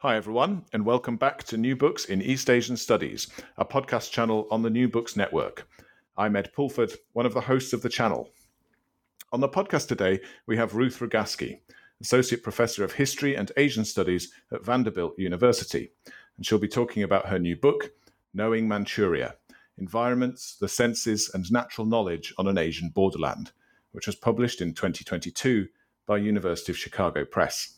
Hi, everyone, and welcome back to New Books in East Asian Studies, a podcast channel on the New Books Network. I'm Ed Pulford, one of the hosts of the channel. On the podcast today, we have Ruth Rogaski, Associate Professor of History and Asian Studies at Vanderbilt University, and she'll be talking about her new book, Knowing Manchuria Environments, the Senses, and Natural Knowledge on an Asian Borderland, which was published in 2022 by University of Chicago Press.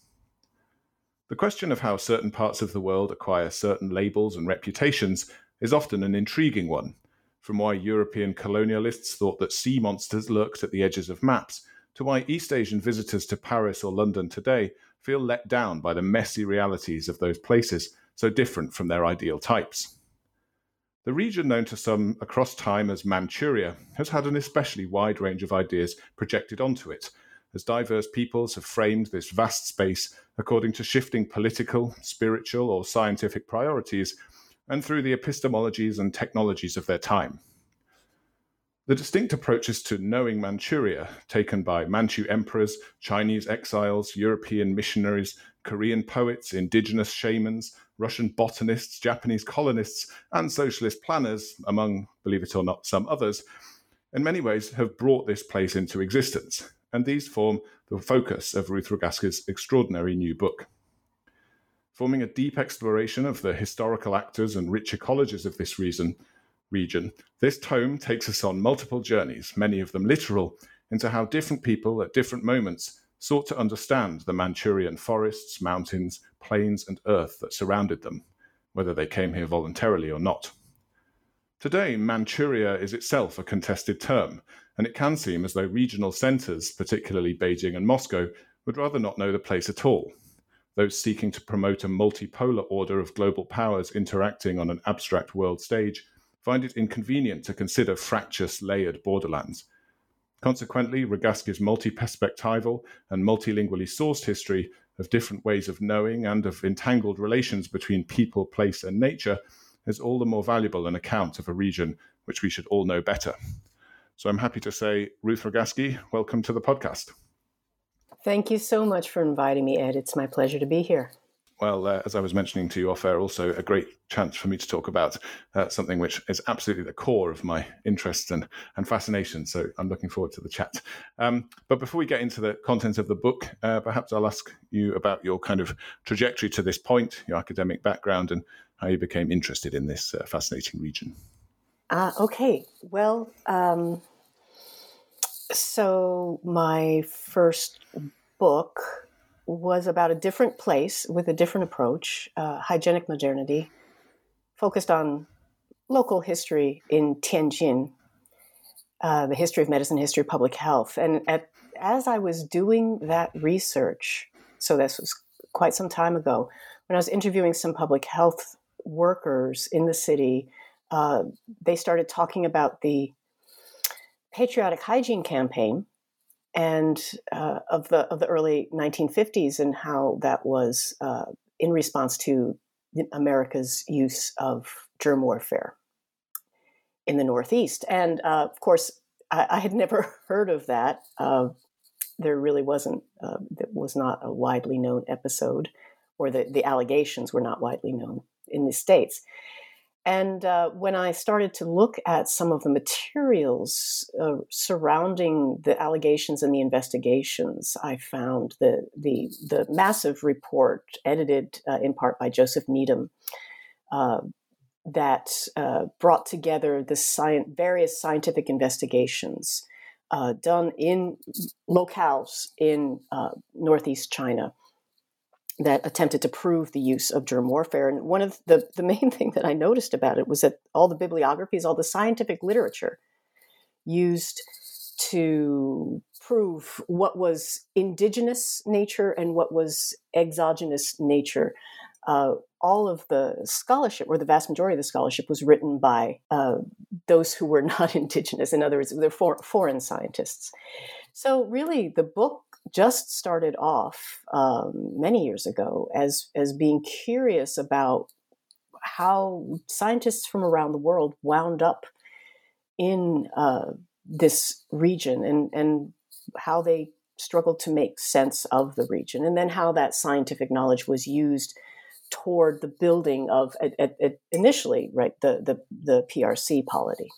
The question of how certain parts of the world acquire certain labels and reputations is often an intriguing one, from why European colonialists thought that sea monsters lurked at the edges of maps, to why East Asian visitors to Paris or London today feel let down by the messy realities of those places, so different from their ideal types. The region known to some across time as Manchuria has had an especially wide range of ideas projected onto it, as diverse peoples have framed this vast space according to shifting political, spiritual, or scientific priorities, and through the epistemologies and technologies of their time. The distinct approaches to knowing Manchuria, taken by Manchu emperors, Chinese exiles, European missionaries, Korean poets, indigenous shamans, Russian botanists, Japanese colonists, and socialist planners, among, believe it or not, some others, in many ways have brought this place into existence and these form the focus of Ruth Rogaski's extraordinary new book. Forming a deep exploration of the historical actors and rich ecologies of this reason, region, this tome takes us on multiple journeys, many of them literal, into how different people at different moments sought to understand the Manchurian forests, mountains, plains, and earth that surrounded them, whether they came here voluntarily or not. Today, Manchuria is itself a contested term, and it can seem as though regional centres, particularly Beijing and Moscow, would rather not know the place at all. Those seeking to promote a multipolar order of global powers interacting on an abstract world stage find it inconvenient to consider fractious, layered borderlands. Consequently, Rogaski's multi-perspectival and multilingually sourced history of different ways of knowing and of entangled relations between people, place, and nature is all the more valuable an account of a region which we should all know better. So I'm happy to say, Ruth Rogaski, welcome to the podcast. Thank you so much for inviting me, Ed. It's my pleasure to be here. Well, uh, as I was mentioning to you off air, also a great chance for me to talk about uh, something which is absolutely the core of my interest and, and fascination. So I'm looking forward to the chat. Um, but before we get into the content of the book, uh, perhaps I'll ask you about your kind of trajectory to this point, your academic background, and how you became interested in this uh, fascinating region. Uh, okay. Well, um, so my first book was about a different place with a different approach, uh, hygienic modernity, focused on local history in Tianjin, uh, the history of medicine, history of public health. And at, as I was doing that research, so this was quite some time ago, when I was interviewing some public health workers in the city uh, they started talking about the patriotic hygiene campaign and uh, of the of the early 1950s and how that was uh, in response to America's use of germ warfare in the Northeast. And uh, of course, I, I, had never heard of that. Uh, there really wasn't. Uh, that was not a widely known episode, or the the allegations were not widely known in the states. And uh, when I started to look at some of the materials uh, surrounding the allegations and the investigations, I found the the, the massive report, edited uh, in part by Joseph Needham, uh, that uh, brought together the science, various scientific investigations uh, done in locales in northeast China that attempted to prove the use of germ warfare. And one of the, the main thing that I noticed about it was that all the bibliographies, all the scientific literature used to prove what was indigenous nature and what was exogenous nature. Uh, all of the scholarship, or the vast majority of the scholarship, was written by uh, those who were not indigenous. In other words, they're for, foreign scientists. So, really, the book just started off um, many years ago as as being curious about how scientists from around the world wound up in uh, this region and and how they struggled to make sense of the region, and then how that scientific knowledge was used toward the building of at, at, at initially right the, the the PRC polity.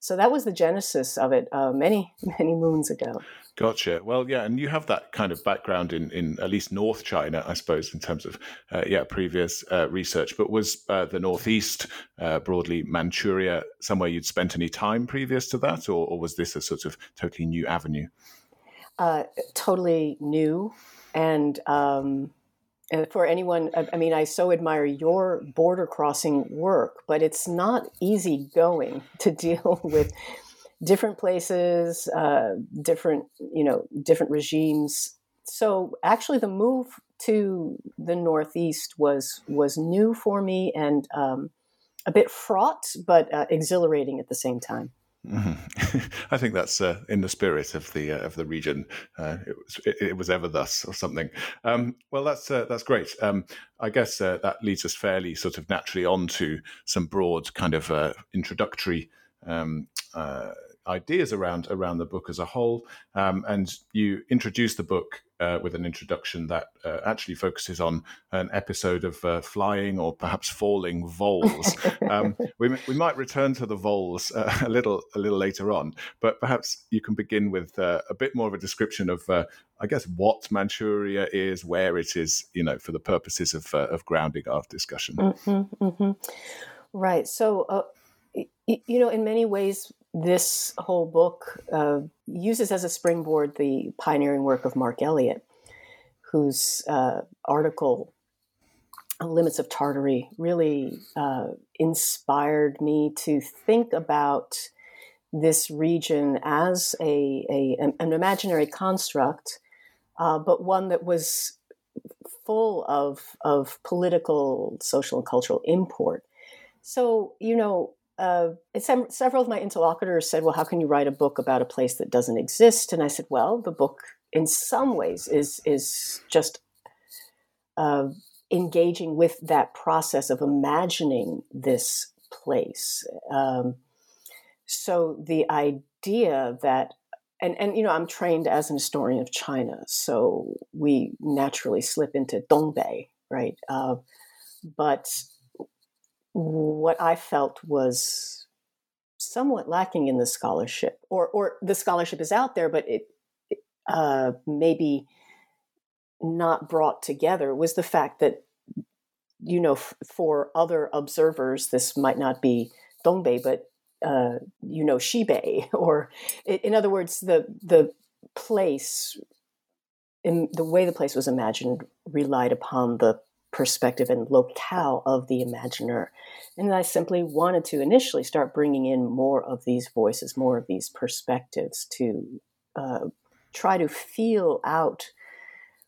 So that was the genesis of it uh, many many moons ago. Gotcha. Well, yeah, and you have that kind of background in, in at least North China, I suppose, in terms of uh, yeah previous uh, research. But was uh, the Northeast uh, broadly Manchuria somewhere you'd spent any time previous to that, or, or was this a sort of totally new avenue? Uh, totally new, and um, for anyone, I mean, I so admire your border crossing work, but it's not easy going to deal with different places, uh, different you know different regimes. So actually, the move to the Northeast was was new for me and um, a bit fraught, but uh, exhilarating at the same time. Mm-hmm. I think that's uh, in the spirit of the uh, of the region. Uh, it, was, it, it, was ever thus, or something. Um, well, that's uh, that's great. Um, I guess uh, that leads us fairly sort of naturally on to some broad kind of uh, introductory um, ideas around around the book as a whole. Um, and you introduce the book uh, with an introduction that uh, actually focuses on an episode of uh, flying or perhaps falling voles. um, we, we might return to the voles uh, a little a little later on, but perhaps you can begin with uh, a bit more of a description of, uh, I guess, what Manchuria is, where it is, you know, for the purposes of of grounding our discussion. Mm-hmm, mm-hmm. Right. So, you know, in many ways, this whole book uh, uses as a springboard the pioneering work of Mark Elliott, whose uh, article Limits of Tartary really uh, inspired me to think about this region as a, a an, imaginary construct, uh, but one that was full of of political, social, and cultural import. So you know, uh, several of my interlocutors said, "Well, how can you write a book about a place that doesn't exist?" And I said, "Well, the book, in some ways, is is just uh, engaging with that process of imagining this place." Um, so the idea that and and you know I'm trained as an historian of China, so we naturally slip into Dongbei, right? Uh, but what I felt was somewhat lacking in the scholarship, or or the scholarship is out there, but it, uh, maybe not brought together was the fact that you know f- for other observers this might not be Dongbei, but uh, you know Shibei, or in other words, the the place in the way the place was imagined relied upon the perspective and locale of the imaginer. And I simply wanted to initially start bringing in more of these voices, more of these perspectives to uh, try to feel out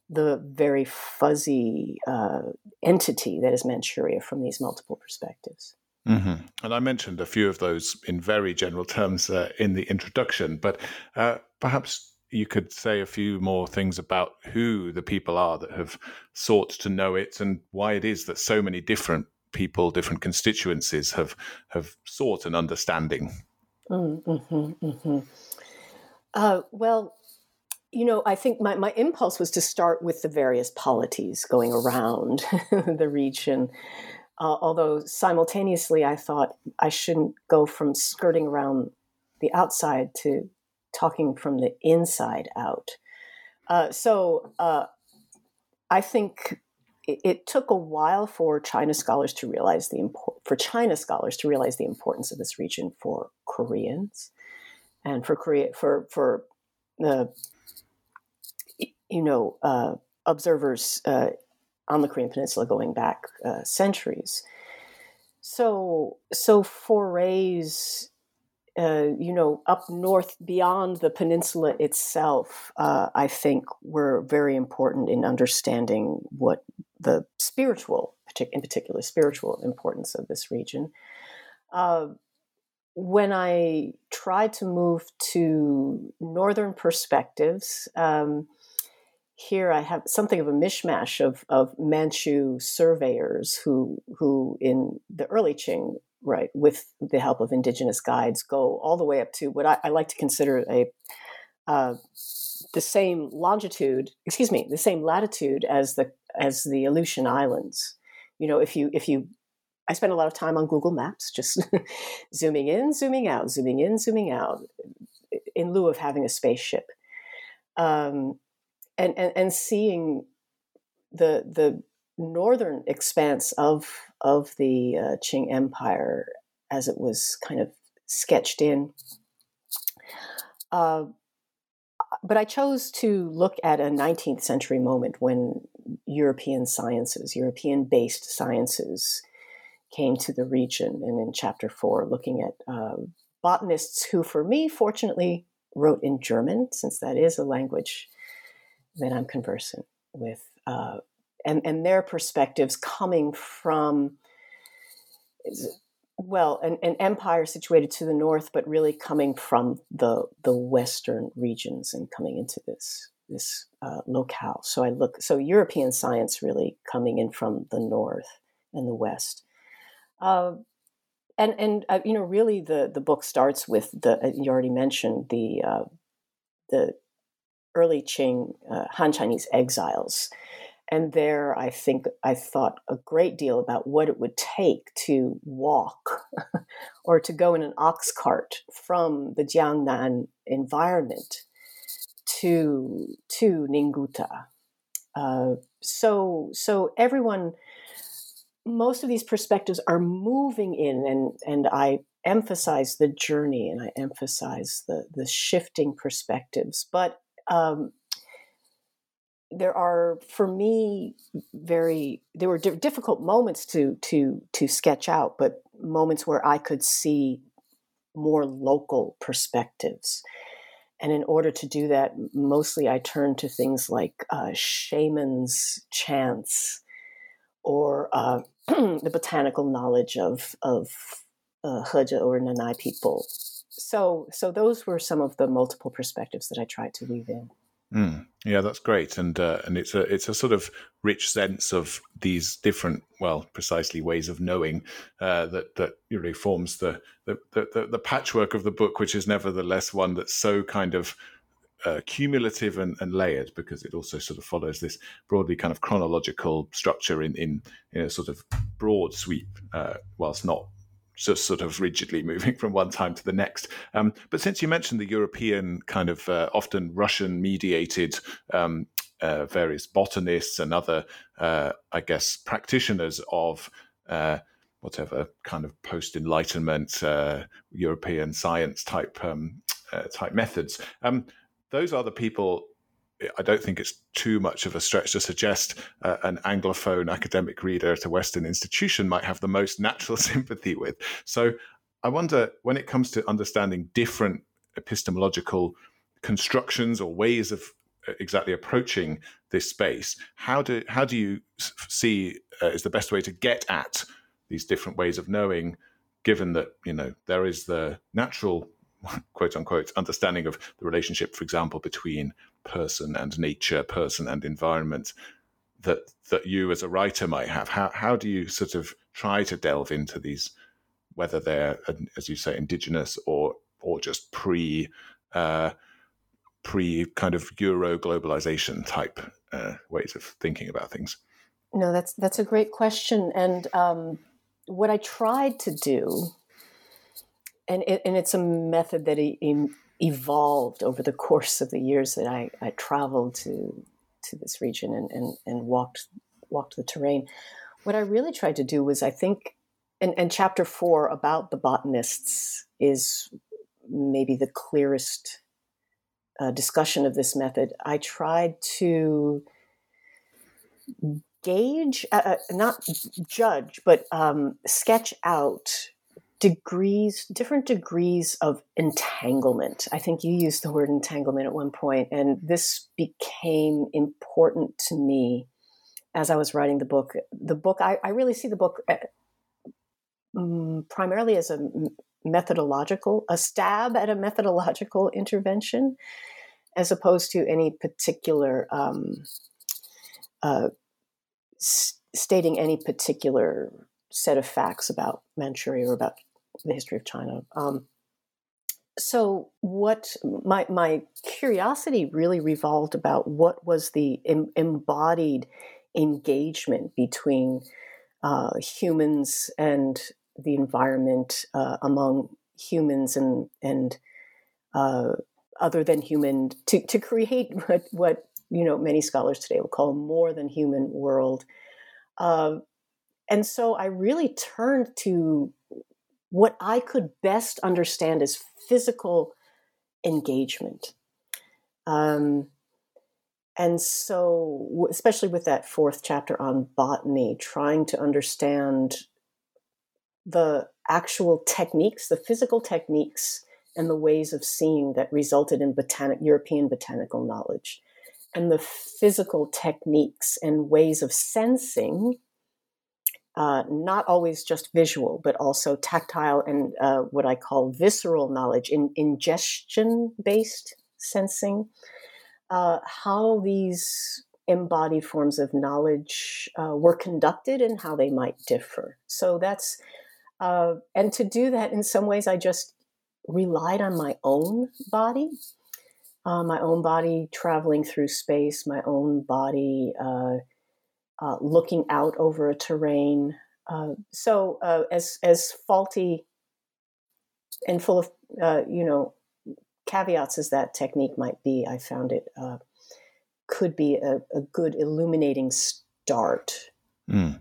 the very fuzzy uh, entity that is Manchuria from these multiple perspectives. Mm-hmm. And I mentioned a few of those in very general terms uh, in the introduction, but uh, perhaps you could say a few more things about who the people are that have sought to know it and why it is that so many different people, different constituencies have have sought an understanding. Mm-hmm, mm-hmm. Uh, well, you know, I think my, my impulse was to start with the various polities going around the region. Uh, although simultaneously, I thought I shouldn't go from skirting around the outside to talking from the inside out. Uh, so uh, I think it, it, took a while for China scholars to realize the for China scholars to realize the importance of this region for Koreans and for Korea for for the you know uh, observers uh, on the Korean Peninsula going back uh, centuries. So so forays uh, you know, up north beyond the peninsula itself, uh, I think were very important in understanding what the spiritual, in particular, spiritual importance of this region. Uh, when I tried to move to northern perspectives, um, here I have something of a mishmash of, of Manchu surveyors who, who in the early Qing, right, with the help of indigenous guides, go all the way up to what I, I like to consider a uh, the same longitude, excuse me, the same latitude as the as the Aleutian Islands. You know, if you if you I spend a lot of time on Google Maps, just zooming in, zooming out, zooming in, zooming out, in lieu of having a spaceship. Um, and, and and seeing the the northern expanse of of the uh, Qing Empire as it was kind of sketched in. Uh, but I chose to look at a 19th century moment when European sciences, European based sciences, came to the region. And in chapter four, looking at uh, botanists who, for me, fortunately, wrote in German, since that is a language that I'm conversant with, uh, and and their perspectives coming from well, an, an, empire situated to the north, but really coming from the the western regions and coming into this this uh, locale. So I look so European science really coming in from the north and the west. Uh, and and uh, you know really the the book starts with the uh, you already mentioned the uh, the early Qing uh, Han Chinese exiles. And there, I think I thought a great deal about what it would take to walk or to go in an ox cart from the Jiangnan environment to to Ninguta. Uh, so so everyone, most of these perspectives are moving in, and and I emphasize the journey and I emphasize the the shifting perspectives, but um, there are for me very there were di- difficult moments to to to sketch out but moments where i could see more local perspectives and in order to do that mostly i turned to things like uh, shamans chants or uh, the botanical knowledge of of uh, Hezhe or Nanai people so so those were some of the multiple perspectives that I tried to weave in. Mm, yeah, that's great, and uh, and it's a it's a sort of rich sense of these different, well, precisely ways of knowing uh, that that really forms the the, the the patchwork of the book, which is nevertheless one that's so kind of uh, cumulative and, and, layered because it also sort of follows this broadly kind of chronological structure in in, in a sort of broad sweep, uh, whilst not just sort of rigidly moving from one time to the next. Um, but since you mentioned the European kind of uh, often Russian mediated um, uh, various botanists and other, uh, I guess, practitioners of uh, whatever kind of post Enlightenment uh, European science type um, uh, type methods. Um, those are the people I don't think it's too much of a stretch to suggest uh, an Anglophone academic reader at a Western institution might have the most natural sympathy with. So I wonder when it comes to understanding different epistemological constructions or ways of uh, exactly approaching this space, how do how do you see uh, is the best way to get at these different ways of knowing, given that you know there is the natural quote unquote understanding of the relationship, for example, between person and nature, person and environment that that you as a writer might have? How how do you sort of try to delve into these, whether they're as you say indigenous or or just pre uh, pre kind of Euro globalization type uh, ways of thinking about things? No, that's that's a great question, and um, what I tried to do, and it, and it's a method that evolved over the course of the years that I, I traveled to to this region and, and, and walked walked the terrain. What I really tried to do was I think and, and chapter four about the botanists is maybe the clearest uh, discussion of this method. I tried to gauge, uh, uh not judge, but um, sketch out degrees, different degrees of entanglement. I think you used the word entanglement at one point, and this became important to me as I was writing the book. The book, I, I really see the book um, primarily as a methodological, a stab at a methodological intervention, as opposed to any particular um, uh, s- stating any particular set of facts about Manchuria or about the history of China. Um, so, what my my curiosity really revolved about what was the em- embodied engagement between uh, humans and the environment uh, among humans and and uh, other than human to to create what what you know many scholars today will call more than human world. Uh, and so I really turned to what I could best understand is physical engagement. Um, and so, especially with that fourth chapter on botany, trying to understand the actual techniques, the physical techniques, and the ways of seeing that resulted in botanic, European botanical knowledge, and the physical techniques and ways of sensing uh, not always just visual, but also tactile and uh, what I call visceral knowledge, in ingestion based sensing, uh, how these embodied forms of knowledge uh, were conducted and how they might differ. So that's, uh, and to do that in some ways, I just relied on my own body. Uh, my own body traveling through space, my own body uh, looking out over a terrain. Uh, so uh, as as faulty and full of uh, you know caveats as that technique might be, I found it uh, could be a, a, good illuminating start. Mm.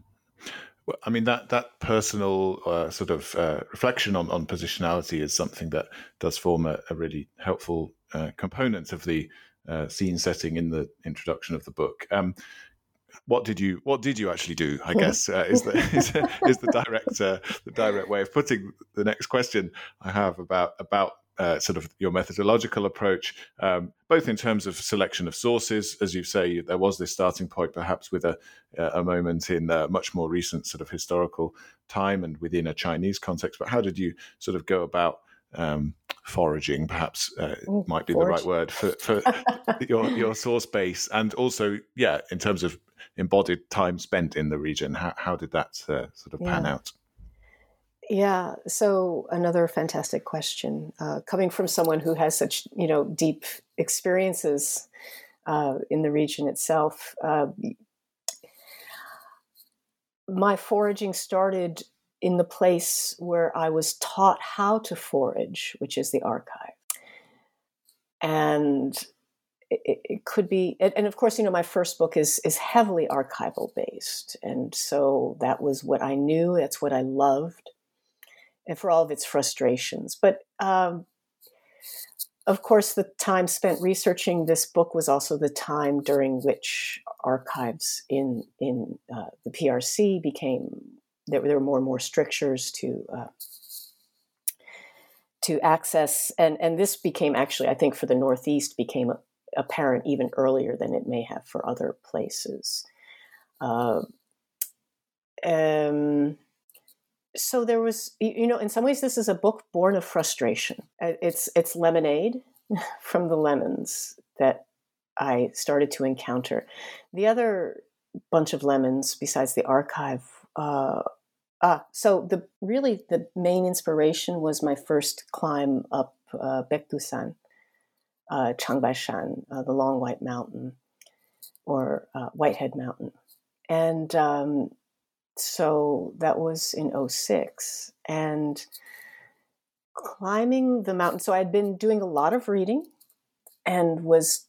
Well, I mean that that personal uh, sort of reflection on, on positionality is something that does form a, a really helpful component of the scene setting in the introduction of the book. Um, what did you what did you actually do i guess uh, is the is, is, the direct uh, the direct way of putting the next question i have about about uh, sort of your methodological approach um, both in terms of selection of sources as you say there was this starting point perhaps with a a moment in a much more recent sort of historical time and within a chinese context but how did you sort of go about um, foraging, perhaps uh, Ooh, might be forage. the right word for, for your your source base, and also, yeah, in terms of embodied time spent in the region. How, how did that uh, sort of pan yeah. out? Yeah, so another fantastic question uh, coming from someone who has such you know deep experiences uh, in the region itself. Uh, my foraging started in the place where I was taught how to forage, which is the archive. And it, it, could be and of course you know my first book is is heavily archival based and so that was what i knew that's what i loved and for all of its frustrations but um, of course the time spent researching this book was also the time during which archives in in uh, the prc became there, there were more and more strictures to uh, to access and and this became actually i think for the northeast became apparent even earlier than it may have for other places. Uh, um, so there was, you know, in some ways, this is a book born of frustration. It's it's lemonade from the lemons that I started to encounter. The other bunch of lemons, besides the archive, uh, ah, so the really the main inspiration was my first climb up uh, Baekdusan uh, Changbaishan, uh, the Long White Mountain, or uh, Whitehead Mountain. And um, so that was in 06. And climbing the mountain, so I'd been doing a lot of reading and was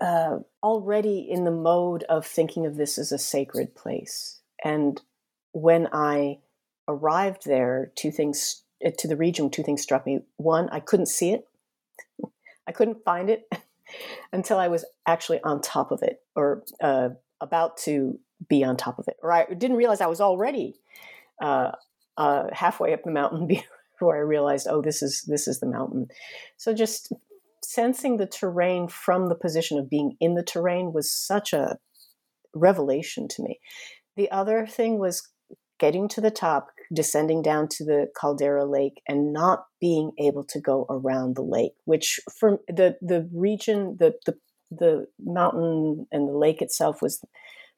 uh, already in the mode of thinking of this as a sacred place. And when I arrived there, two things uh, to the region, two things struck me. One, I couldn't see it. I couldn't find it until I was actually on top of it or uh, about to be on top of it. Or I didn't realize I was already uh, uh, halfway up the mountain before I realized, oh, this is this is the mountain. So just sensing the terrain from the position of being in the terrain was such a revelation to me. The other thing was getting to the top, descending down to the Caldera Lake, and not being able to go around the lake, which for the the region, the the the mountain and the lake itself was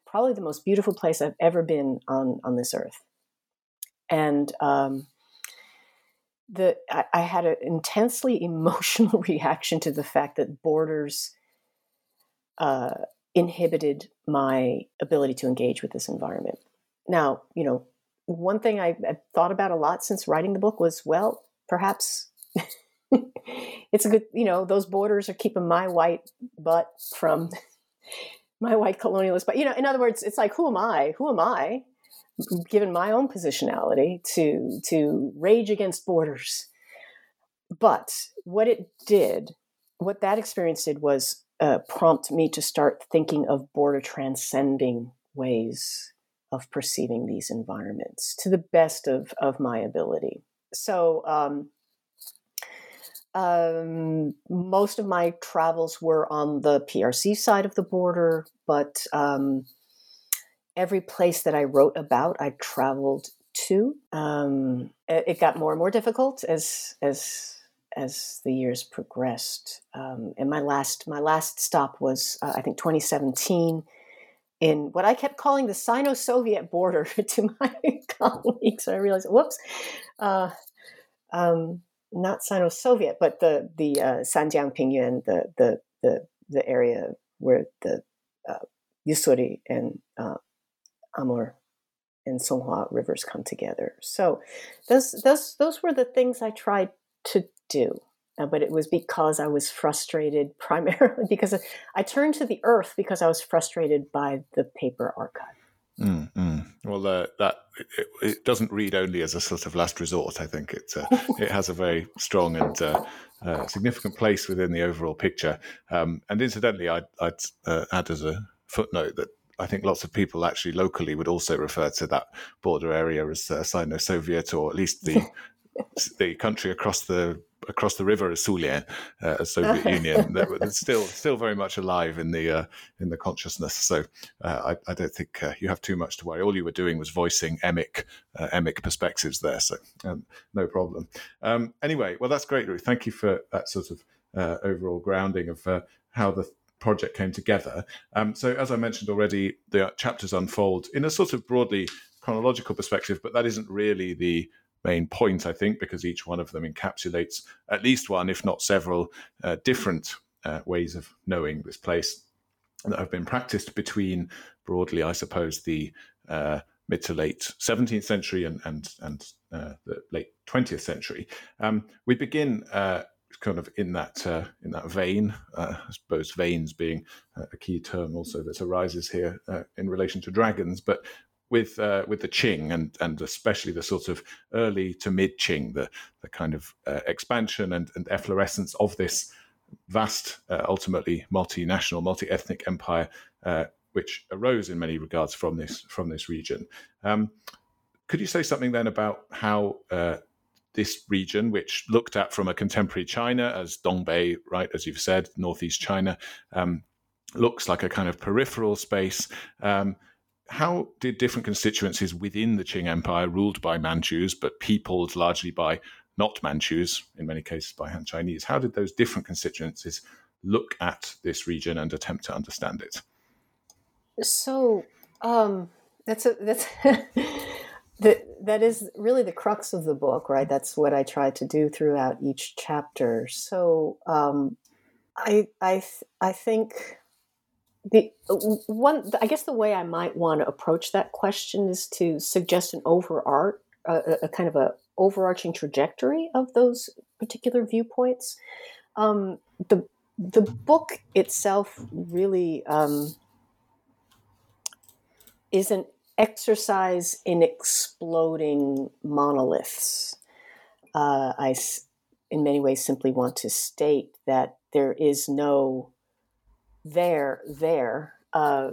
probably the most beautiful place I've ever been on on this earth. And um, the I, I had an intensely emotional reaction to the fact that borders uh, inhibited my ability to engage with this environment. Now, you know, one thing I, have thought about a lot since writing the book was, well, perhaps it's a good, you know, those borders are keeping my white butt from my white colonialist. But you know, in other words, it's like, who am I? Who am I? given my own positionality to to rage against borders but what it did what that experience did was uh, prompt me to start thinking of border transcending ways of perceiving these environments to the best of, of my ability so um, um, most of my travels were on the PRC side of the border, but um, every place that I wrote about, I traveled to. Um, it got more and more difficult as as as the years progressed. Um, and my last my last stop was uh, I think 2017 in what I kept calling the Sino-Soviet border to my colleagues. I realized, whoops, uh, um, not Sino-Soviet, but the the uh, Sanjiang Pingyuan, the the the the area where the uh, Ussuri and uh, Amur and Songhua rivers come together. So those those those were the things I tried to do. Uh, but it was because I was frustrated, primarily because I turned to the earth because I was frustrated by the paper archive. Mm, mm. Well, uh, that it, it, doesn't read only as a sort of last resort. I think it uh, it has a very strong and uh, uh, significant place within the overall picture. Um, and incidentally, I'd, I'd uh, add as a footnote that I think lots of people actually locally would also refer to that border area as uh, Sino-Soviet, or at least the the country across the across the river as Sulian, uh, Soviet Union. It's still still very much alive in the uh, in the consciousness. So uh, I, I, don't think uh, you have too much to worry. All you were doing was voicing emic uh, emic perspectives there, so um, no problem. Um, anyway, well that's great, Ruth. Thank you for that sort of uh, overall grounding of how the project came together. Um, so, as I mentioned already, the chapters unfold in a sort of broadly chronological perspective, but that isn't really the main point, I think, because each one of them encapsulates at least one, if not several, uh, different uh, ways of knowing this place that have been practiced between, broadly, I suppose, the uh, mid to late 17th century and and and uh, the late 20th century. Um, we begin uh, kind of in that uh, in that vein. Uh, I suppose veins being a key term also that arises here uh, in relation to dragons, but with uh, with the Qing and and especially the sort of early to mid Qing, the the kind of uh, expansion and, and efflorescence of this vast, uh, ultimately multinational, multi ethnic empire, which arose in many regards from this from this region. Um, could you say something then about how this region, which looked at from a contemporary China as Dongbei, right, as you've said, northeast China, um, looks like a kind of peripheral space. Um, how did different constituencies within the Qing Empire, ruled by Manchus, but peopled largely by not Manchus, in many cases by Han Chinese, how did those different constituencies look at this region and attempt to understand it? So um, that's a that's that that is really the crux of the book, right? That's what I try to do throughout each chapter. So um, I I I think the one I guess the way I might want to approach that question is to suggest an overart a, a kind of a overarching trajectory of those particular viewpoints. Um, the the book itself really um, is an exercise in exploding monoliths. Uh, I, in many ways, simply want to state that there is no there there, uh,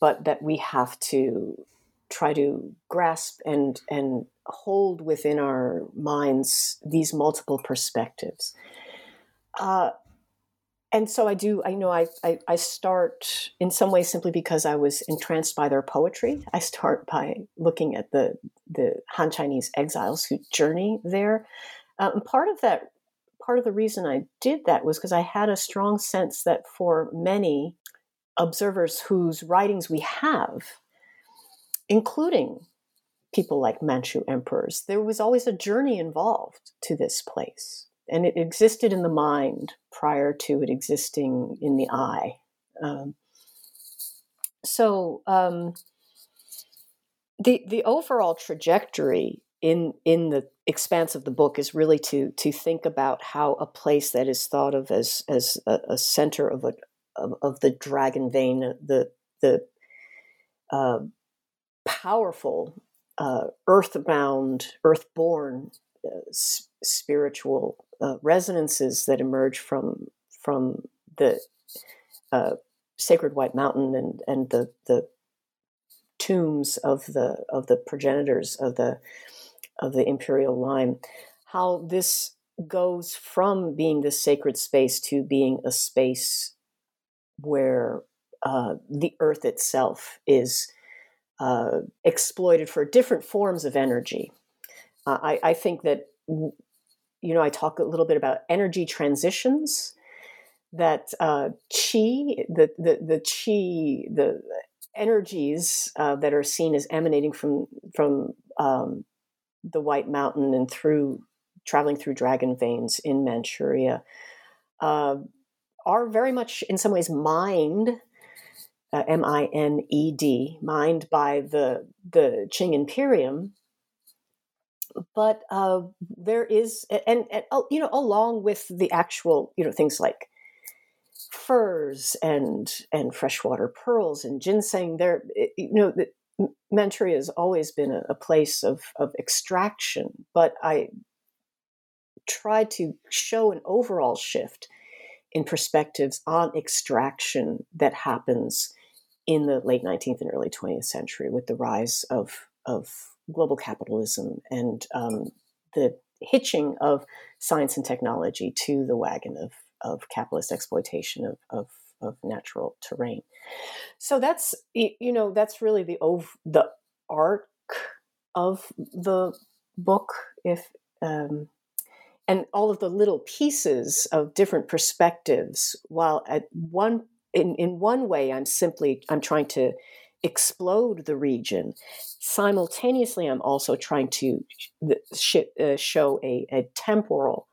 but that we have to try to grasp and and hold within our minds these multiple perspectives. Uh, and so I do. I know I, I, I start in some ways simply because I was entranced by their poetry. I start by looking at the the Han Chinese exiles who journey there. And part of that, part of the reason I did that was because I had a strong sense that for many observers whose writings we have, including people like Manchu emperors, there was always a journey involved to this place and it existed in the mind prior to it existing in the eye. Um, so um, the the overall trajectory in in the expanse of the book is really to to think about how a place that is thought of as as a, a center of a of, of, the dragon vein, the the uh, powerful uh, earthbound, earthborn uh, s- spiritual uh, resonances that emerge from from the uh, sacred white mountain and and the the tombs of the of the progenitors of the of the imperial line how this goes from being this sacred space to being a space where uh, the earth itself is uh, exploited for different forms of energy. Uh, I, I, think that you know, I talk a little bit about energy transitions. That uh, chi, the the the chi, the energies uh, that are seen as emanating from from um, the White Mountain and through traveling through dragon veins in Manchuria uh, are very much, in some ways, mined. Uh, M I N E D, mined by the the Qing Imperium, but uh, there is and, and oh, you know along with the actual you know things like furs and and freshwater pearls and ginseng there you know Manchuria has always been a, a, place of, of extraction, but I tried to show an overall shift in perspectives on extraction that happens in the late 19th and early 20th century with the rise of, of global capitalism and um, the hitching of science and technology to the wagon of, of capitalist exploitation of, of, of natural terrain. So that's you know that's really the the arc of the book. If um, and all of the little pieces of different perspectives. While at one in in one way, I'm simply I'm trying to explode the region. Simultaneously, I'm also trying to uh, show a, a, temporal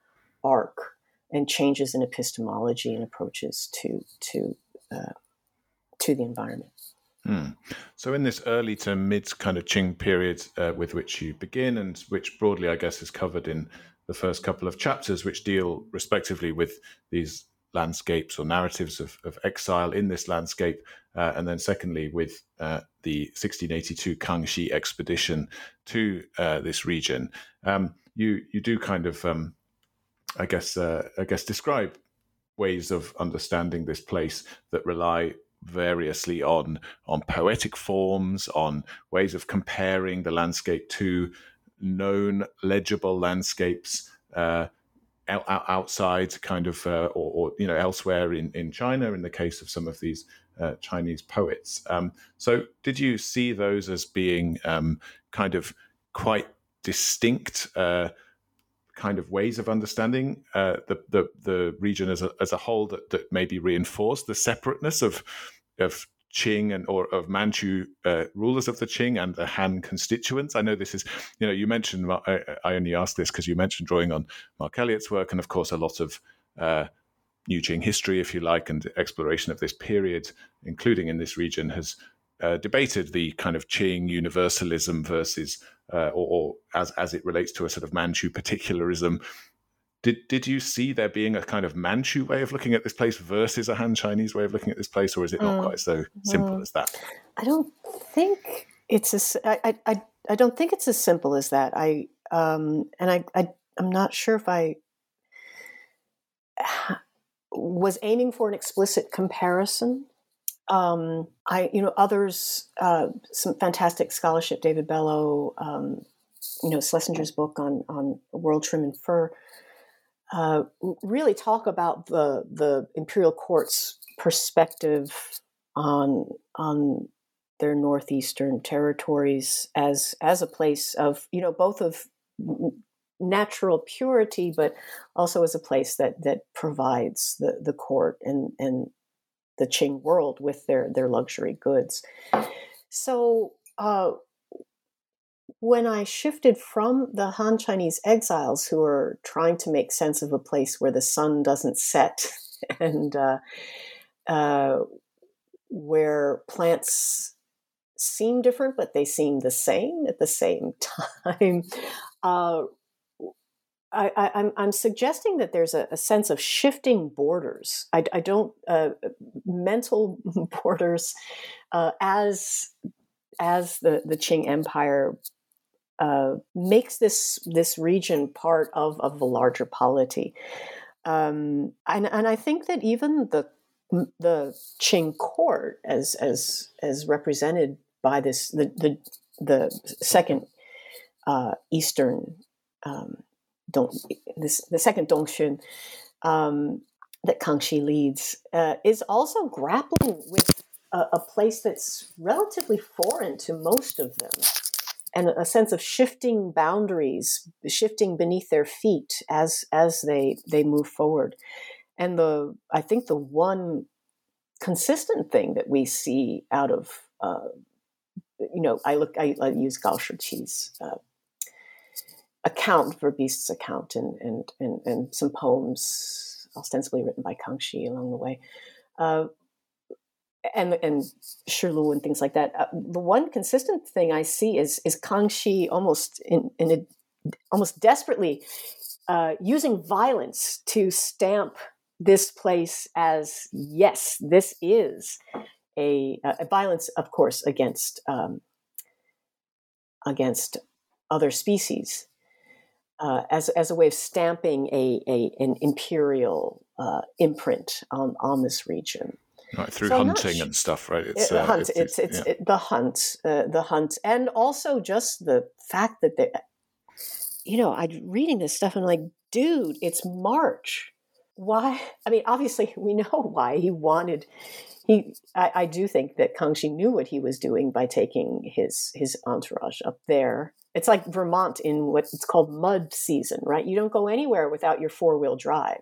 arc and changes in epistemology and approaches to to uh, to the environment. Hmm. So, in this early to mid kind of Qing period uh, with which you begin, and which broadly, I guess, is covered in the first couple of chapters, which deal respectively with these landscapes or narratives of, of exile in this landscape. Uh, and then, secondly, with uh, the 1682 Kangxi expedition to uh, this region, um, you you do kind of, um, I guess, uh, I guess, describe ways of understanding this place that rely variously on on poetic forms, on ways of comparing the landscape to known legible landscapes. Uh, outside kind of uh, or, or, you know elsewhere in, in China in the case of some of these uh, Chinese poets. Um, so did you see those as being um, kind of quite distinct uh, kind of ways of understanding uh, the, the, the region as a, as a whole that, that maybe reinforced the separateness of of Qing and or of Manchu uh, rulers of the Qing and the Han constituents. I know this is, you know, you mentioned. I, I only asked this because you mentioned drawing on Mark Elliott's work, and of course a lot of uh, New Qing history, if you like, and exploration of this period, including in this region, has uh, debated the kind of Qing universalism versus, uh, or, or, as as it relates to a sort of Manchu particularism did did you see there being a kind of Manchu way of looking at this place versus a Han Chinese way of looking at this place, or is it not mm. quite so simple mm. as that? I don't think it's as I, I I don't think it's as simple as that. I um and I, I I'm not sure if I was aiming for an explicit comparison. Um, I, you know, others, uh, some fantastic scholarship, David Bello, um, you know, Schlesinger's book on, on world trim and fur, uh, really talk about the, the imperial court's perspective on, on their northeastern territories as, as a place of, you know, both of natural purity, but also as a place that, that provides the, the court and, and the Qing world with their their luxury goods. So uh, when I shifted from the Han Chinese exiles who are trying to make sense of a place where the sun doesn't set and uh, uh, where plants seem different, but they seem the same at the same time. I, am I'm, I'm suggesting that there's a, a, sense of shifting borders. I, I don't uh, mental borders uh, as as the the Qing Empire uh, makes this this region part of of the larger polity, um, and and I think that even the the Qing court, as as as represented by this the the the second uh, Eastern um, Dong, this, the second Dongxun um, that Kangxi leads uh, is also grappling with a, a, place that's relatively foreign to most of them, and a sense of shifting boundaries, shifting beneath their feet as as they they move forward. And the I think the one consistent thing that we see out of uh, you know I look I, I use Gao Shiqi's uh, account Verbiest's account and, and, and, and some poems ostensibly written by Kangxi along the way. Uh, and and Shilu and things like that. Uh, the one consistent thing I see is is Kangxi almost in, in a, almost desperately uh, using violence to stamp this place as yes, this is a, a violence, of course, against um, against other species, uh, as as a way of stamping a, a an imperial uh, imprint on on this region. Right, through so hunting sh- and stuff, right? It's, uh, hunt. It's it's, it's yeah. it, the hunt, uh, the hunt, and also just the fact that they, you know, I'm reading this stuff and I'm like, dude, it's March. Why? I mean, obviously we know why he wanted. He, I, I do think that Kangxi knew what he was doing by taking his his entourage up there it's like Vermont in what it's called mud season, right? You don't go anywhere without your four wheel drive.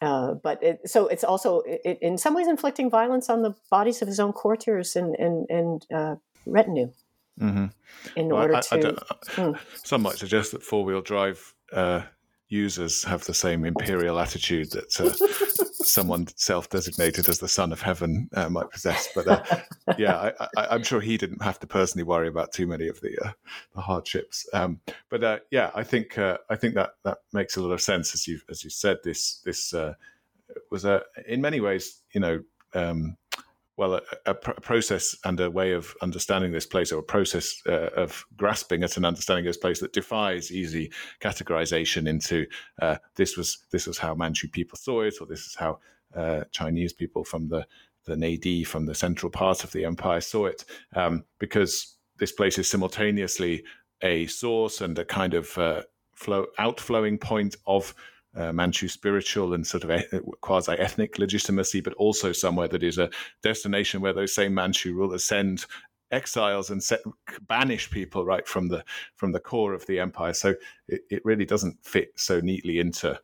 Uh, but it, so it's also it, in some ways inflicting violence on the bodies of his own courtiers and and, and uh, retinue. Mm-hmm. In well, order I, to, I hmm. some might suggest that four wheel drive uh, users have the same imperial attitude that uh, someone self-designated as the son of heaven uh, might possess. But uh, yeah, I, am sure he didn't have to personally worry about too many of the uh, the hardships. Um, but uh, yeah, I think uh, I think that that makes a lot of sense as you as you said. This this was a in many ways, you know. Um, well, a, a, pr- process and a way of understanding this place, or a process uh, of grasping at an understanding of this place that defies easy categorization into uh, this was this was how Manchu people saw it, or this is how uh, Chinese people from the the neidi, from the central part of the empire, saw it, um, because this place is simultaneously a source and a kind of uh, flow outflowing point of uh, Manchu spiritual and sort of e- quasi ethnic legitimacy, but also somewhere that is a destination where those same Manchu rulers send exiles and set, banish people right from the from the core of the empire. So it, it really doesn't fit so neatly into.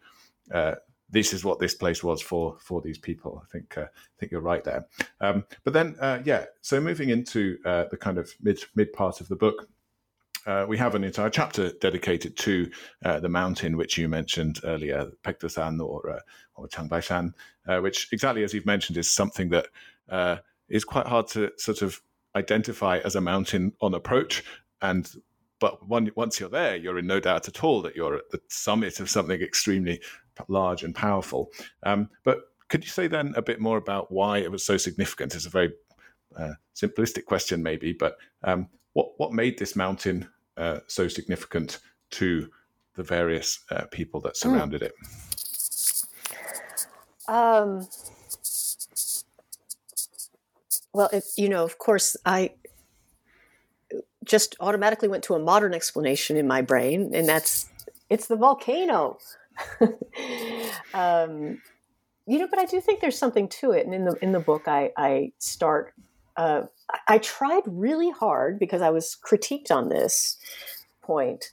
Uh, this is what this place was for for these people. I think uh, I think you're right there. Um, but then, uh, yeah. So moving into uh, the kind of mid mid part of the book, uh, we have an entire chapter dedicated to uh, the mountain which you mentioned earlier, Paektusan or uh, or Changbaishan, uh, which exactly as you've mentioned is something that uh, is quite hard to sort of identify as a mountain on approach, and but once you're there, you're in no doubt at all that you're at the summit of something extremely large and powerful. Um, but could you say then a bit more about why it was so significant? It's a very uh, simplistic question, maybe, but um, what what made this mountain uh, so significant to the various uh, people that hmm. surrounded mm. it? Um, Well, it, you know, of course, I just automatically went to a modern explanation in my brain, and that's it's the volcano. um, you know, but I do think there's something to it. And in the in the book, I I start. Uh, I tried really hard because I was critiqued on this point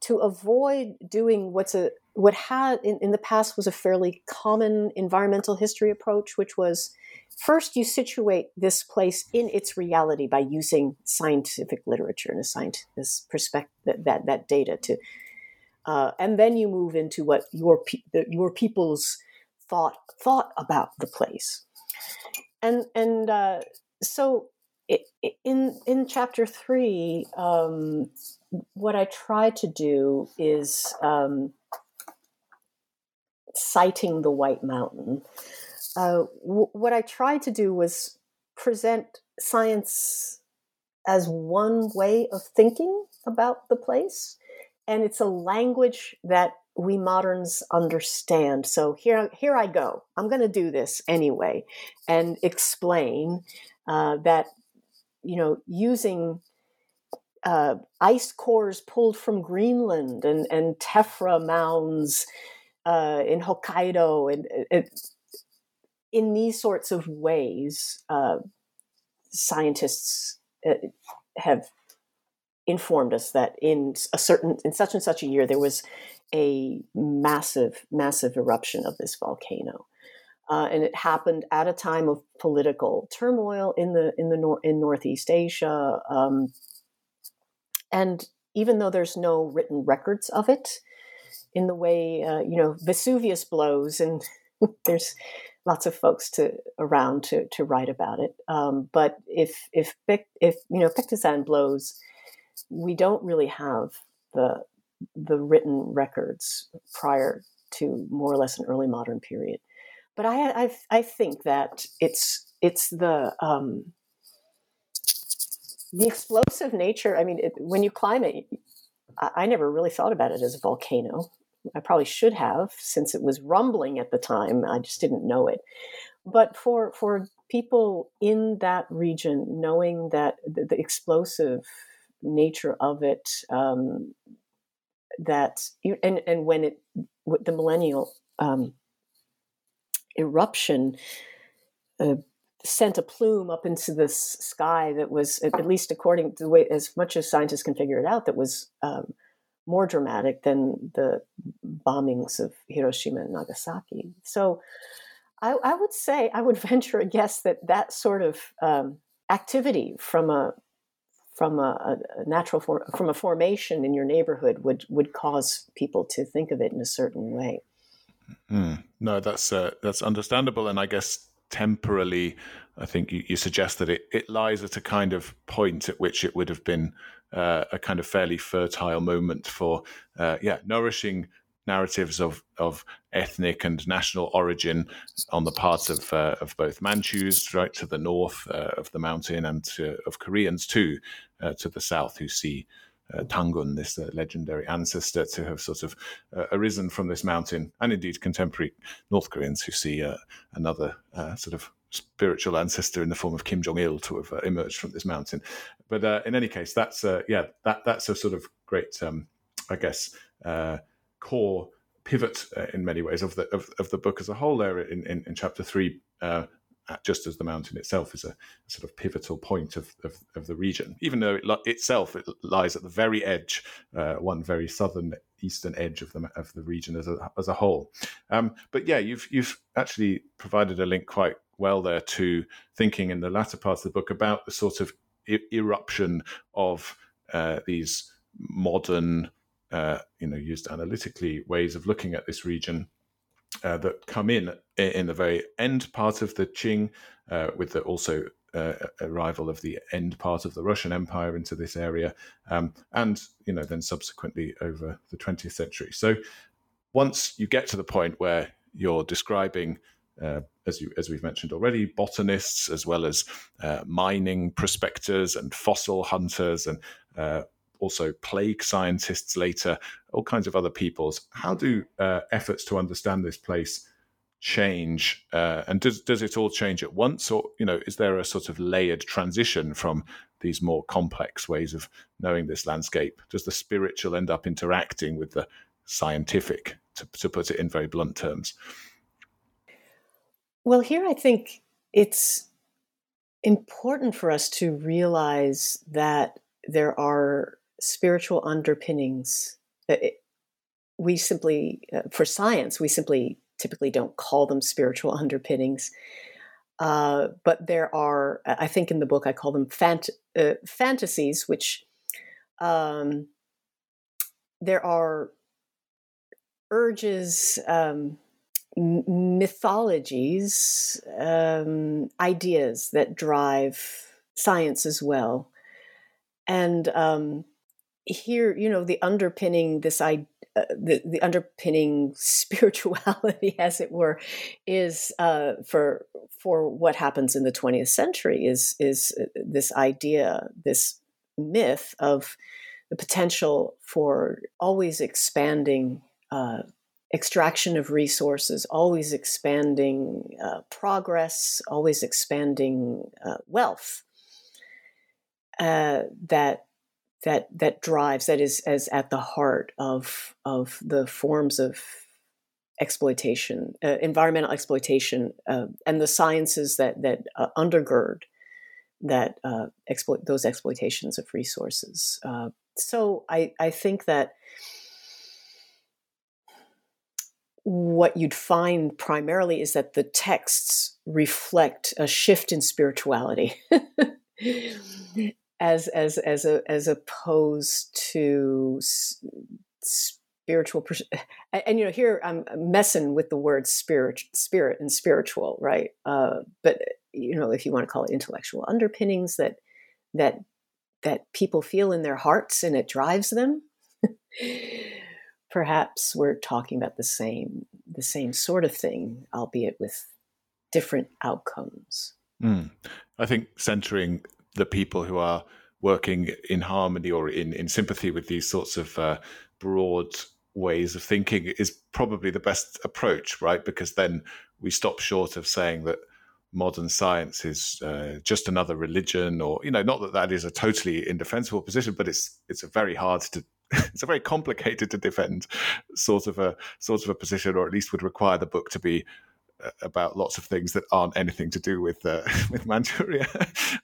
to avoid doing what's a what had in, in the past was a fairly common environmental history approach, which was first you situate this place in its reality by using scientific literature and a scientist perspective that, that, that data to uh, and then you move into what your pe- your people's thought thought about the place. And and uh, so in in chapter three um, what i try to do is um, citing the white mountain uh, w- what I tried to do was present science as one way of thinking about the place. And it's a language that we moderns understand. So here, here I go. I'm going to do this anyway and explain uh, that, you know, using uh, ice cores pulled from Greenland and, and tephra mounds uh, in Hokkaido and, and in these sorts of ways, uh, scientists uh, have informed us that in a certain in such and such a year there was a massive massive eruption of this volcano uh, and it happened at a time of political turmoil in the in the nor- in northeast asia um, and even though there's no written records of it in the way uh, you know vesuvius blows and there's lots of folks to around to to write about it. Um, but if if if you know Paektusan blows, we don't really have the the written records prior to more or less an early modern period. But I I, I think that it's it's the um, the explosive nature. I mean, it, when you climb it, I, I never really thought about it as a volcano. I probably should have since it was rumbling at the time. I just didn't know it. But for for people in that region, knowing that the, the explosive nature of it, um, that and and when it the millennial um, eruption uh, sent a plume up into the sky that was at least according to the way as much as scientists can figure it out that was um, more dramatic than the bombings of Hiroshima and Nagasaki. So I, I would say, I would venture a guess that that sort of um, activity from a from a, a natural form, from a formation in your neighborhood would would cause people to think of it in a certain way. Mm. No, that's uh, that's understandable, and I guess temporally, I think you, you suggest that it, it lies at a kind of point at which it would have been uh, a kind of fairly fertile moment for, uh, yeah, nourishing narratives of, of ethnic and national origin on the part of uh, of both Manchus right to the north uh, of the mountain and to, of Koreans too uh, to the south who see uh, Tangun, this uh, legendary ancestor, to have sort of uh, arisen from this mountain, and indeed contemporary North Koreans who see another sort of spiritual ancestor in the form of Kim Jong Il to have emerged from this mountain. But uh, in any case, that's uh, yeah, that that's a sort of great, um, I guess, uh, core pivot uh, in many ways of the of, of, the book as a whole. There in in, in chapter three. Uh, just as the mountain itself is a, a sort of pivotal point of, of, of, the region, even though it itself it lies at the very edge, uh, one very southern eastern edge of the of the region as a as a whole. Um, but yeah, you've you've actually provided a link quite well there to thinking in the latter part of the book about the sort of eruption of uh, these modern, uh, you know, used analytically ways of looking at this region uh, that come in in the very end part of the Qing, uh, with the also uh, arrival of the end part of the Russian Empire into this area, um, and you know then subsequently over the 20th century. So once you get to the point where you're describing uh, as you as we've mentioned already, botanists as well as uh, mining prospectors and fossil hunters and uh, also plague scientists later, all kinds of other peoples. How do uh, efforts to understand this place change uh, and does does it all change at once or you know is there a sort of layered transition from these more complex ways of knowing this landscape? Does the spiritual end up interacting with the scientific to, to put it in very blunt terms? Well here i think it's important for us to realize that there are spiritual underpinnings we simply uh, for science we simply typically don't call them spiritual underpinnings. Uh, but there are, I think in the book, I call them fant- uh, fantasies, which um, there are urges, um, mythologies, um, ideas that drive science as well. And um, here, you know, the underpinning this idea uh, the, the underpinning spirituality, as it were, is uh, for for what happens in the 20th century is is uh, this idea, this myth of the potential for always expanding uh, extraction of resources, always expanding uh, progress, always expanding uh, wealth. that that that drives that is as at the heart of of the forms of exploitation, uh, environmental exploitation, uh, and the sciences that that uh, undergird that uh, exploit those exploitations of resources. Uh, so I I think that what you'd find primarily is that the texts reflect a shift in spirituality. as as as a as opposed to spiritual and, you know here i'm messing with the word spirit spirit and spiritual right uh, but you know if you want to call it intellectual underpinnings that that that people feel in their hearts and it drives them perhaps we're talking about the same the same sort of thing albeit with different outcomes mm. i think centering the people who are working in harmony or in, in sympathy with these sorts of uh, broad ways of thinking is probably the best approach, right? Because then we stop short of saying that modern science is uh, just another religion, or you know, not that that is a totally indefensible position, but it's it's a very hard to it's a very complicated to defend sort of a sort of a position, or at least would require the book to be about lots of things that aren't anything to do with uh, with Manchuria.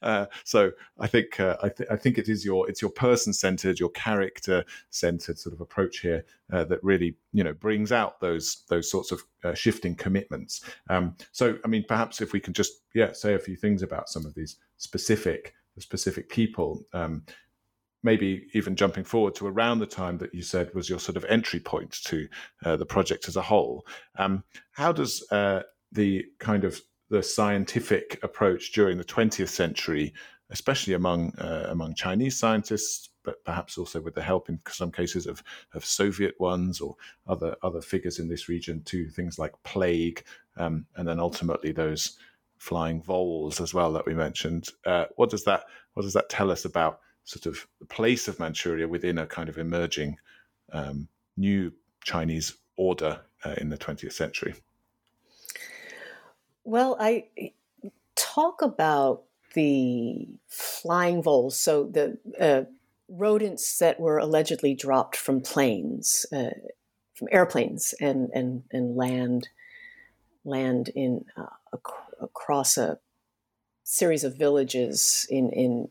Uh, so I think uh, I, th- I, think it is your it's your person centered, your character centered sort of approach here uh, that really you know brings out those those sorts of uh, shifting commitments. Um, so I mean, perhaps if we can just yeah say a few things about some of these specific specific people. Um, maybe even jumping forward to around the time that you said was your sort of entry point to uh, the project as a whole. Um, how does uh, the kind of the scientific approach during the 20th century, especially among uh, among Chinese scientists, but perhaps also with the help in some cases of, of Soviet ones or other other figures in this region, to things like plague, um, and then ultimately those flying voles as well that we mentioned. Uh, what does that what does that tell us about sort of place of Manchuria within a kind of emerging um, new Chinese order uh, in the 20th century? Well, I talk about the flying voles, so the uh, rodents that were allegedly dropped from planes, uh, from airplanes, and and and land land in uh, ac- across a series of villages in in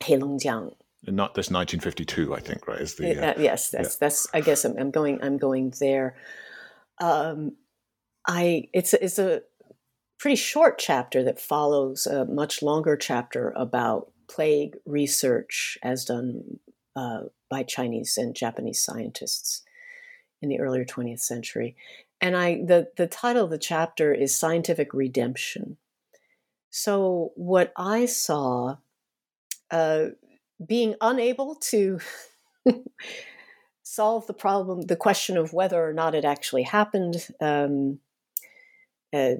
uh, Heilongjiang. Not this 1952, I think, right? Is the uh, yes, that's yeah. that's. I guess I'm, I'm, going. I'm going there. Um, I it's it's a pretty short chapter that follows a much longer chapter about plague research as done uh, by Chinese and Japanese scientists in the earlier 20th century. And I the the title of the chapter is Scientific Redemption. So what I saw uh, being unable to solve the problem, the question of whether or not it actually happened. Um, uh,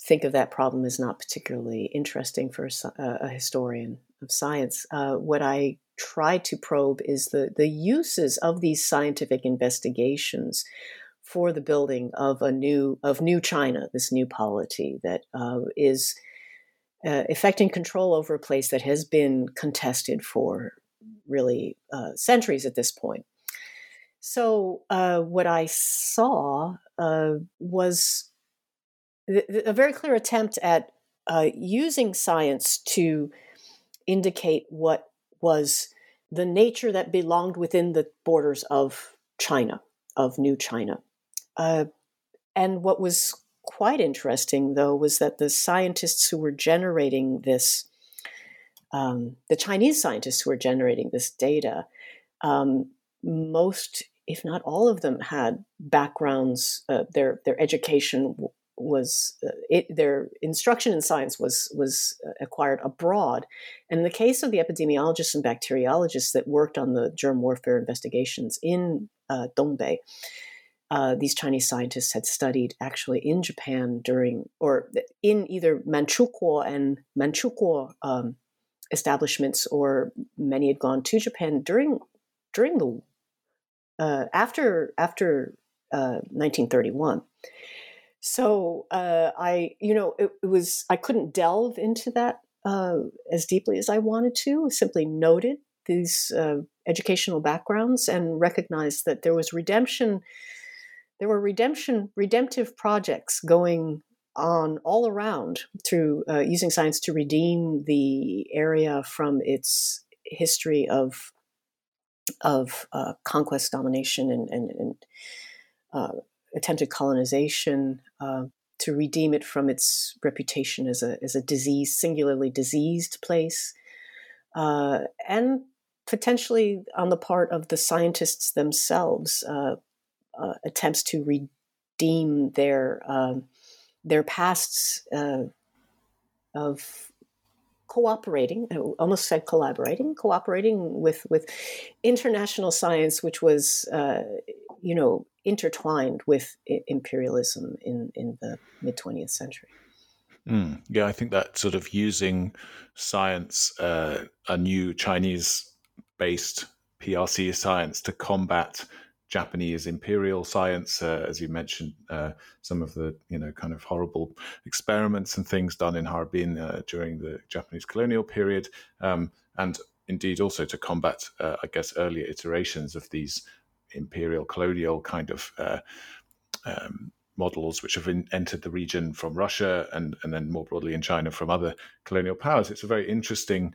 think of that problem as not particularly interesting for a, a historian of science. Uh, what I try to probe is the, the uses of these scientific investigations for the building of a new of new China, this new polity that uh, is uh, effecting control over a place that has been contested for really uh, centuries at this point. So, uh, what I saw uh, was a very clear attempt at uh, using science to indicate what was the nature that belonged within the borders of China, of New China. Uh, and what was quite interesting, though, was that the scientists who were generating this, um, the Chinese scientists who were generating this data, um, most, if not all of them, had backgrounds. Uh, their their education was uh, it, their instruction in science was was uh, acquired abroad. And in the case of the epidemiologists and bacteriologists that worked on the germ warfare investigations in uh, Dongbei, uh, these Chinese scientists had studied actually in Japan during, or in either Manchukuo and Manchukuo um, establishments, or many had gone to Japan during during the uh, after after 1931. Uh, so uh, I, you know, it, it, was I couldn't delve into that uh, as deeply as I wanted to. Simply noted these educational backgrounds and recognized that there was redemption. There were redemption redemptive projects going on all around through uh, using science to redeem the area from its history of of uh, conquest, domination, and, and, and uh, attempted colonization uh, to redeem it from its reputation as a as a disease, singularly diseased place, uh, and potentially on the part of the scientists themselves, uh, uh attempts to redeem their um, their pasts uh, of cooperating I almost said collaborating cooperating with with international science which was uh, you know intertwined with imperialism in, in the mid 20th century. Mm, yeah, I think that sort of using science, uh, a new Chinese based PRC science to combat Japanese imperial science, uh, as you mentioned, uh, some of the you know kind of horrible experiments and things done in Harbin uh, during the Japanese colonial period, um, and indeed also to combat, uh, I guess, earlier iterations of these imperial colonial kind of uh, um, models which have in, entered the region from Russia and, and then more broadly in China from other colonial powers. It's a very interesting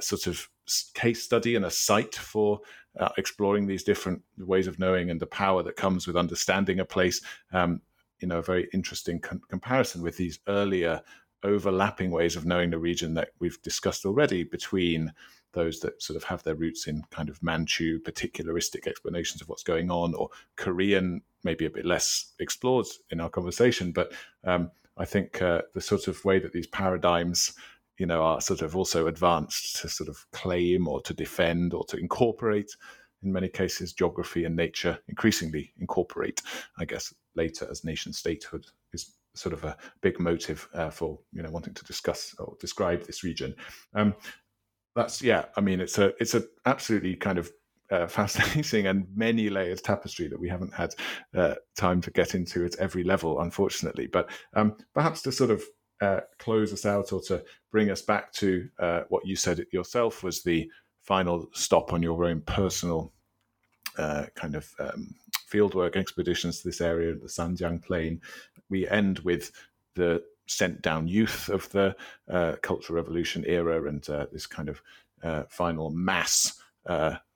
sort of case study and a site for uh, exploring these different ways of knowing and the power that comes with understanding a place. Um, you know, a very interesting com- comparison with these earlier overlapping ways of knowing the region that we've discussed already between those that sort of have their roots in kind of Manchu particularistic explanations of what's going on, or Korean, maybe a bit less explored in our conversation. But um, I think uh, the sort of way that these paradigms, you know, are sort of also advanced to sort of claim or to defend or to incorporate. In many cases, geography and nature increasingly incorporate. I guess later, as nation statehood is sort of a big motive uh, for you know wanting to discuss or describe this region. Um, that's yeah. I mean, it's a it's a absolutely kind of uh, fascinating and many layers tapestry that we haven't had uh, time to get into at every level, unfortunately. But um, perhaps to sort of uh, close us out or to bring us back to uh, what you said yourself was the final stop on your own personal uh, kind of um, fieldwork expeditions to this area, of the Sanjiang Plain. We end with the sent down youth of the uh, Cultural Revolution era and uh, this kind of final mass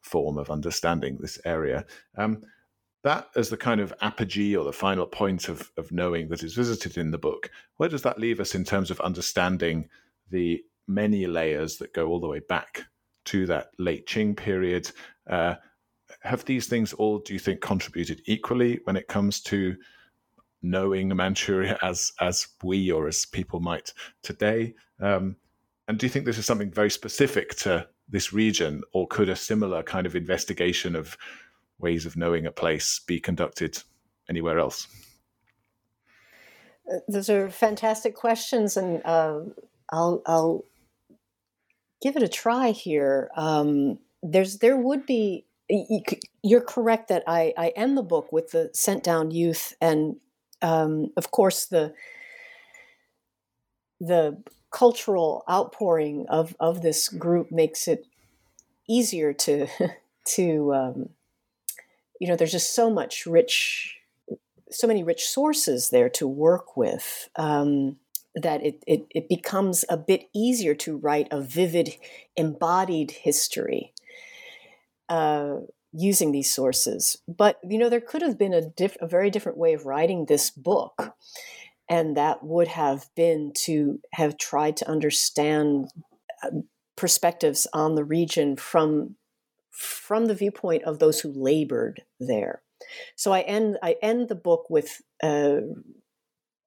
form of understanding this area. Um, that as the kind of apogee or the final point of, of knowing that is visited in the book, where does that leave us in terms of understanding the many layers that go all the way back to that late Qing period? Uh, have these things all, do you think, contributed equally when it comes to knowing Manchuria as as we or as people might today? Um, and do you think this is something very specific to this region, or could a similar kind of investigation of ways of knowing a place be conducted anywhere else? Uh, those are fantastic questions, and uh, I'll I'll give it a try here. Um, there's there would be you're correct that I, I end the book with the sent down youth, and um, of course the the cultural outpouring of, of this group makes it easier to to um, you know there's just so much rich so many rich sources there to work with um, that it, it, it becomes a bit easier to write a vivid embodied history uh, using these sources. But you know there could have been a, diff- a very different way of writing this book and that would have been to have tried to understand uh, perspectives on the region from from the viewpoint of those who labored there. So I end I end the book with uh,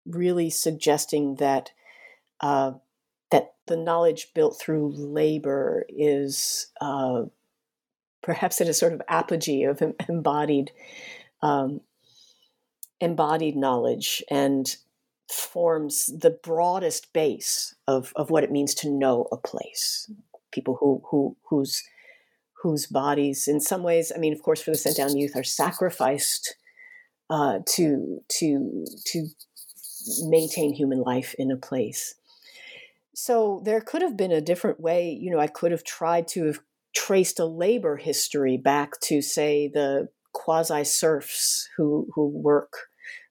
really suggesting that uh, that the knowledge built through labor is uh, perhaps at a sort of apogee of embodied um, embodied knowledge and forms the broadest base of, of what it means to know a place. People who who whose whose bodies, in some ways, I mean, of course, for the sent down youth, are sacrificed uh, to to to maintain human life in a place. So there could have been a different way. You know, I could have tried to have traced a labor history back to, say, the quasi serfs who who work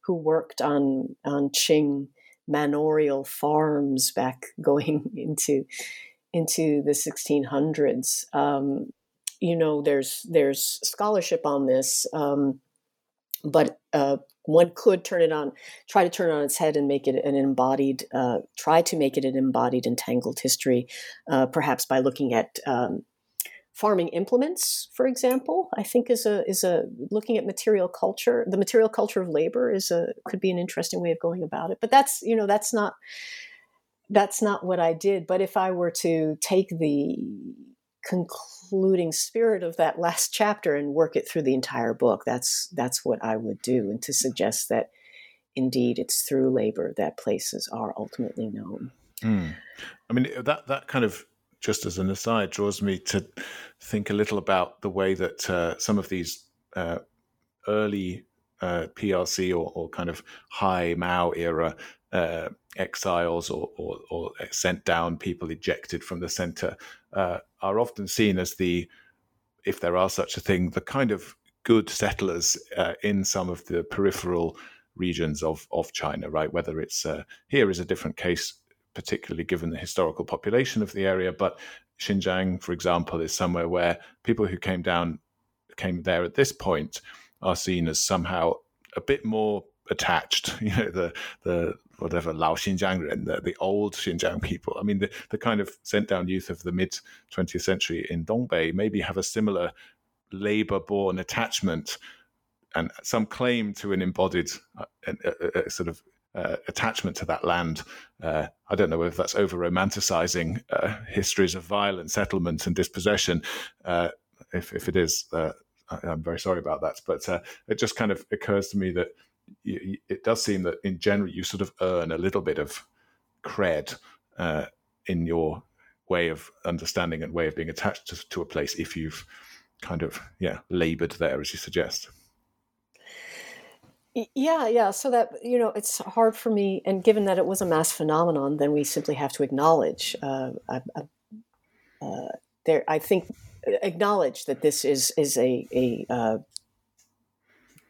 who worked on on Qing manorial farms back going into into the 1600s. Um, you know, there's there's scholarship on this, um, but uh, one could turn it on, try to turn it on its head and make it an embodied, uh, try to make it an embodied entangled history, uh, perhaps by looking at um, farming implements, for example, I think is a is a looking at material culture. The material culture of labor is a could be an interesting way of going about it. But that's you know that's not that's not what I did. But if I were to take the concluding spirit of that last chapter and work it through the entire book, that's that's what I would do, and to suggest that indeed it's through labor that places are ultimately known. Mm. I mean that that kind of just as an aside, draws me to think a little about the way that uh, some of these uh, early uh, PRC or, or, kind of high Mao era uh, exiles or, or, or, sent down people ejected from the center uh, are often seen as the, if there are such a thing, the kind of good settlers uh, in some of the peripheral regions of, of China, right? Whether it's here is a different case particularly given the historical population of the area. But Xinjiang, for example, is somewhere where people who came down came there at this point are seen as somehow a bit more attached. You know, the the whatever Lao Xinjiang the, the old Xinjiang people. I mean, the, the kind of sent down youth of the mid 20th century in Dongbei maybe have a similar labor born attachment and some claim to an embodied uh, sort of uh, attachment to that land. Uh, I don't know whether that's over romanticizing uh, histories of violent settlement and dispossession. If, if it is, uh, I'm very sorry about that. But it just kind of occurs to me that it does seem that in general you sort of earn a little bit of cred in your way of understanding and way of being attached to, to a place if you've kind of yeah labored there as you suggest. Yeah, yeah. So that you know, it's hard for me, and given that it was a mass phenomenon, then we simply have to acknowledge. Uh, uh, there, I think, acknowledge that this is is a a uh,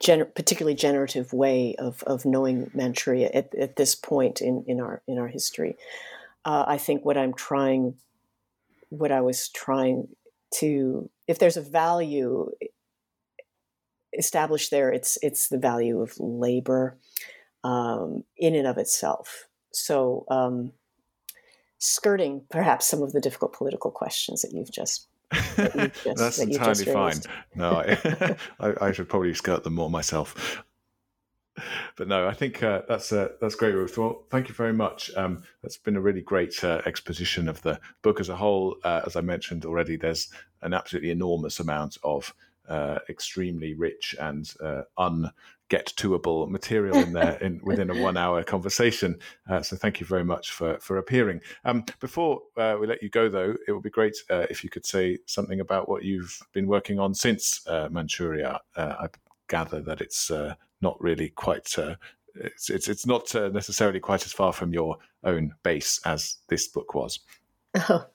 particularly generative way of of knowing Manchuria at, at this point in in our in our history. Uh, I think what I'm trying, what I was trying to, if there's a value established there, it's it's the value of labor um, in and of itself. So, um, skirting perhaps some of the difficult political questions that you've just. That just That's that entirely fine. No, I, I, I, should probably skirt them more myself. But no, I think uh, that's uh, that's great, Ruth. Well, thank you very much. Um, that's been a really great uh, exposition of the book as a whole. Uh, as I mentioned already, there's an absolutely enormous amount of uh, extremely rich and uh, un get toable material in there in within a one hour conversation. Uh, so thank you very much for for appearing. Um, before uh, we let you go, though, it would be great uh, if you could say something about what you've been working on since uh, Manchuria. Uh, I gather that it's uh, not really quite. it's, it's it's not necessarily quite as far from your own base as this book was. Oh.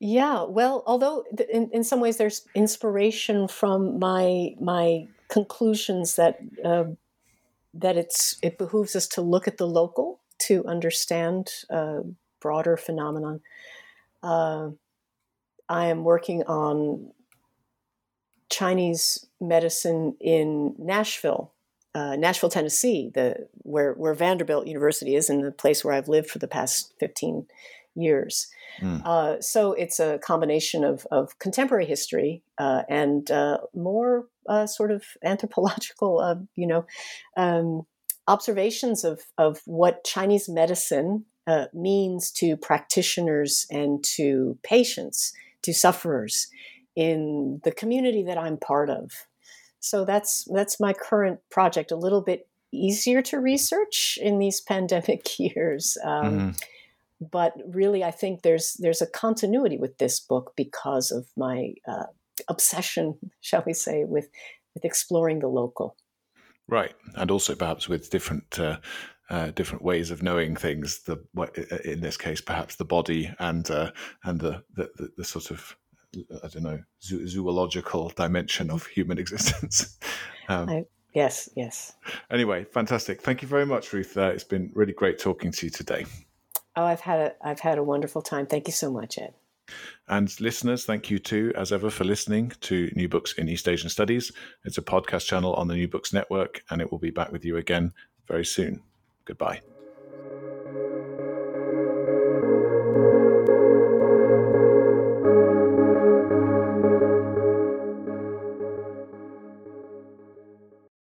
Yeah, well, although in, in some ways there's inspiration from my my conclusions that uh, that it's it behooves us to look at the local to understand uh, broader phenomenon. Uh, I am working on Chinese medicine in Nashville, uh, Nashville, Tennessee, the where where Vanderbilt University is, and the place where I've lived for the past fifteen years. Mm. Uh, so it's a combination of, of contemporary history uh, and uh, more uh, sort of anthropological, uh, you know, um, observations of, of what Chinese medicine uh, means to practitioners and to patients, to sufferers in the community that I'm part of. So that's that's my current project. A little bit easier to research in these pandemic years. Um, mm-hmm but really i think there's there's a continuity with this book because of my uh, obsession shall we say with with exploring the local right and also perhaps with different uh, uh, different ways of knowing things the in this case perhaps the body and uh, and the, the, the sort of I don't know zoological dimension of human existence. Um, I, yes, yes. Anyway, fantastic. Thank you very much, Ruth. Uh, it's been really great talking to you today. Oh, I've had a, I've had a wonderful time. Thank you so much, Ed. And listeners, thank you too, as ever, for listening to New Books in East Asian Studies. It's a podcast channel on the New Books Network, and it will be back with you again very soon. Goodbye.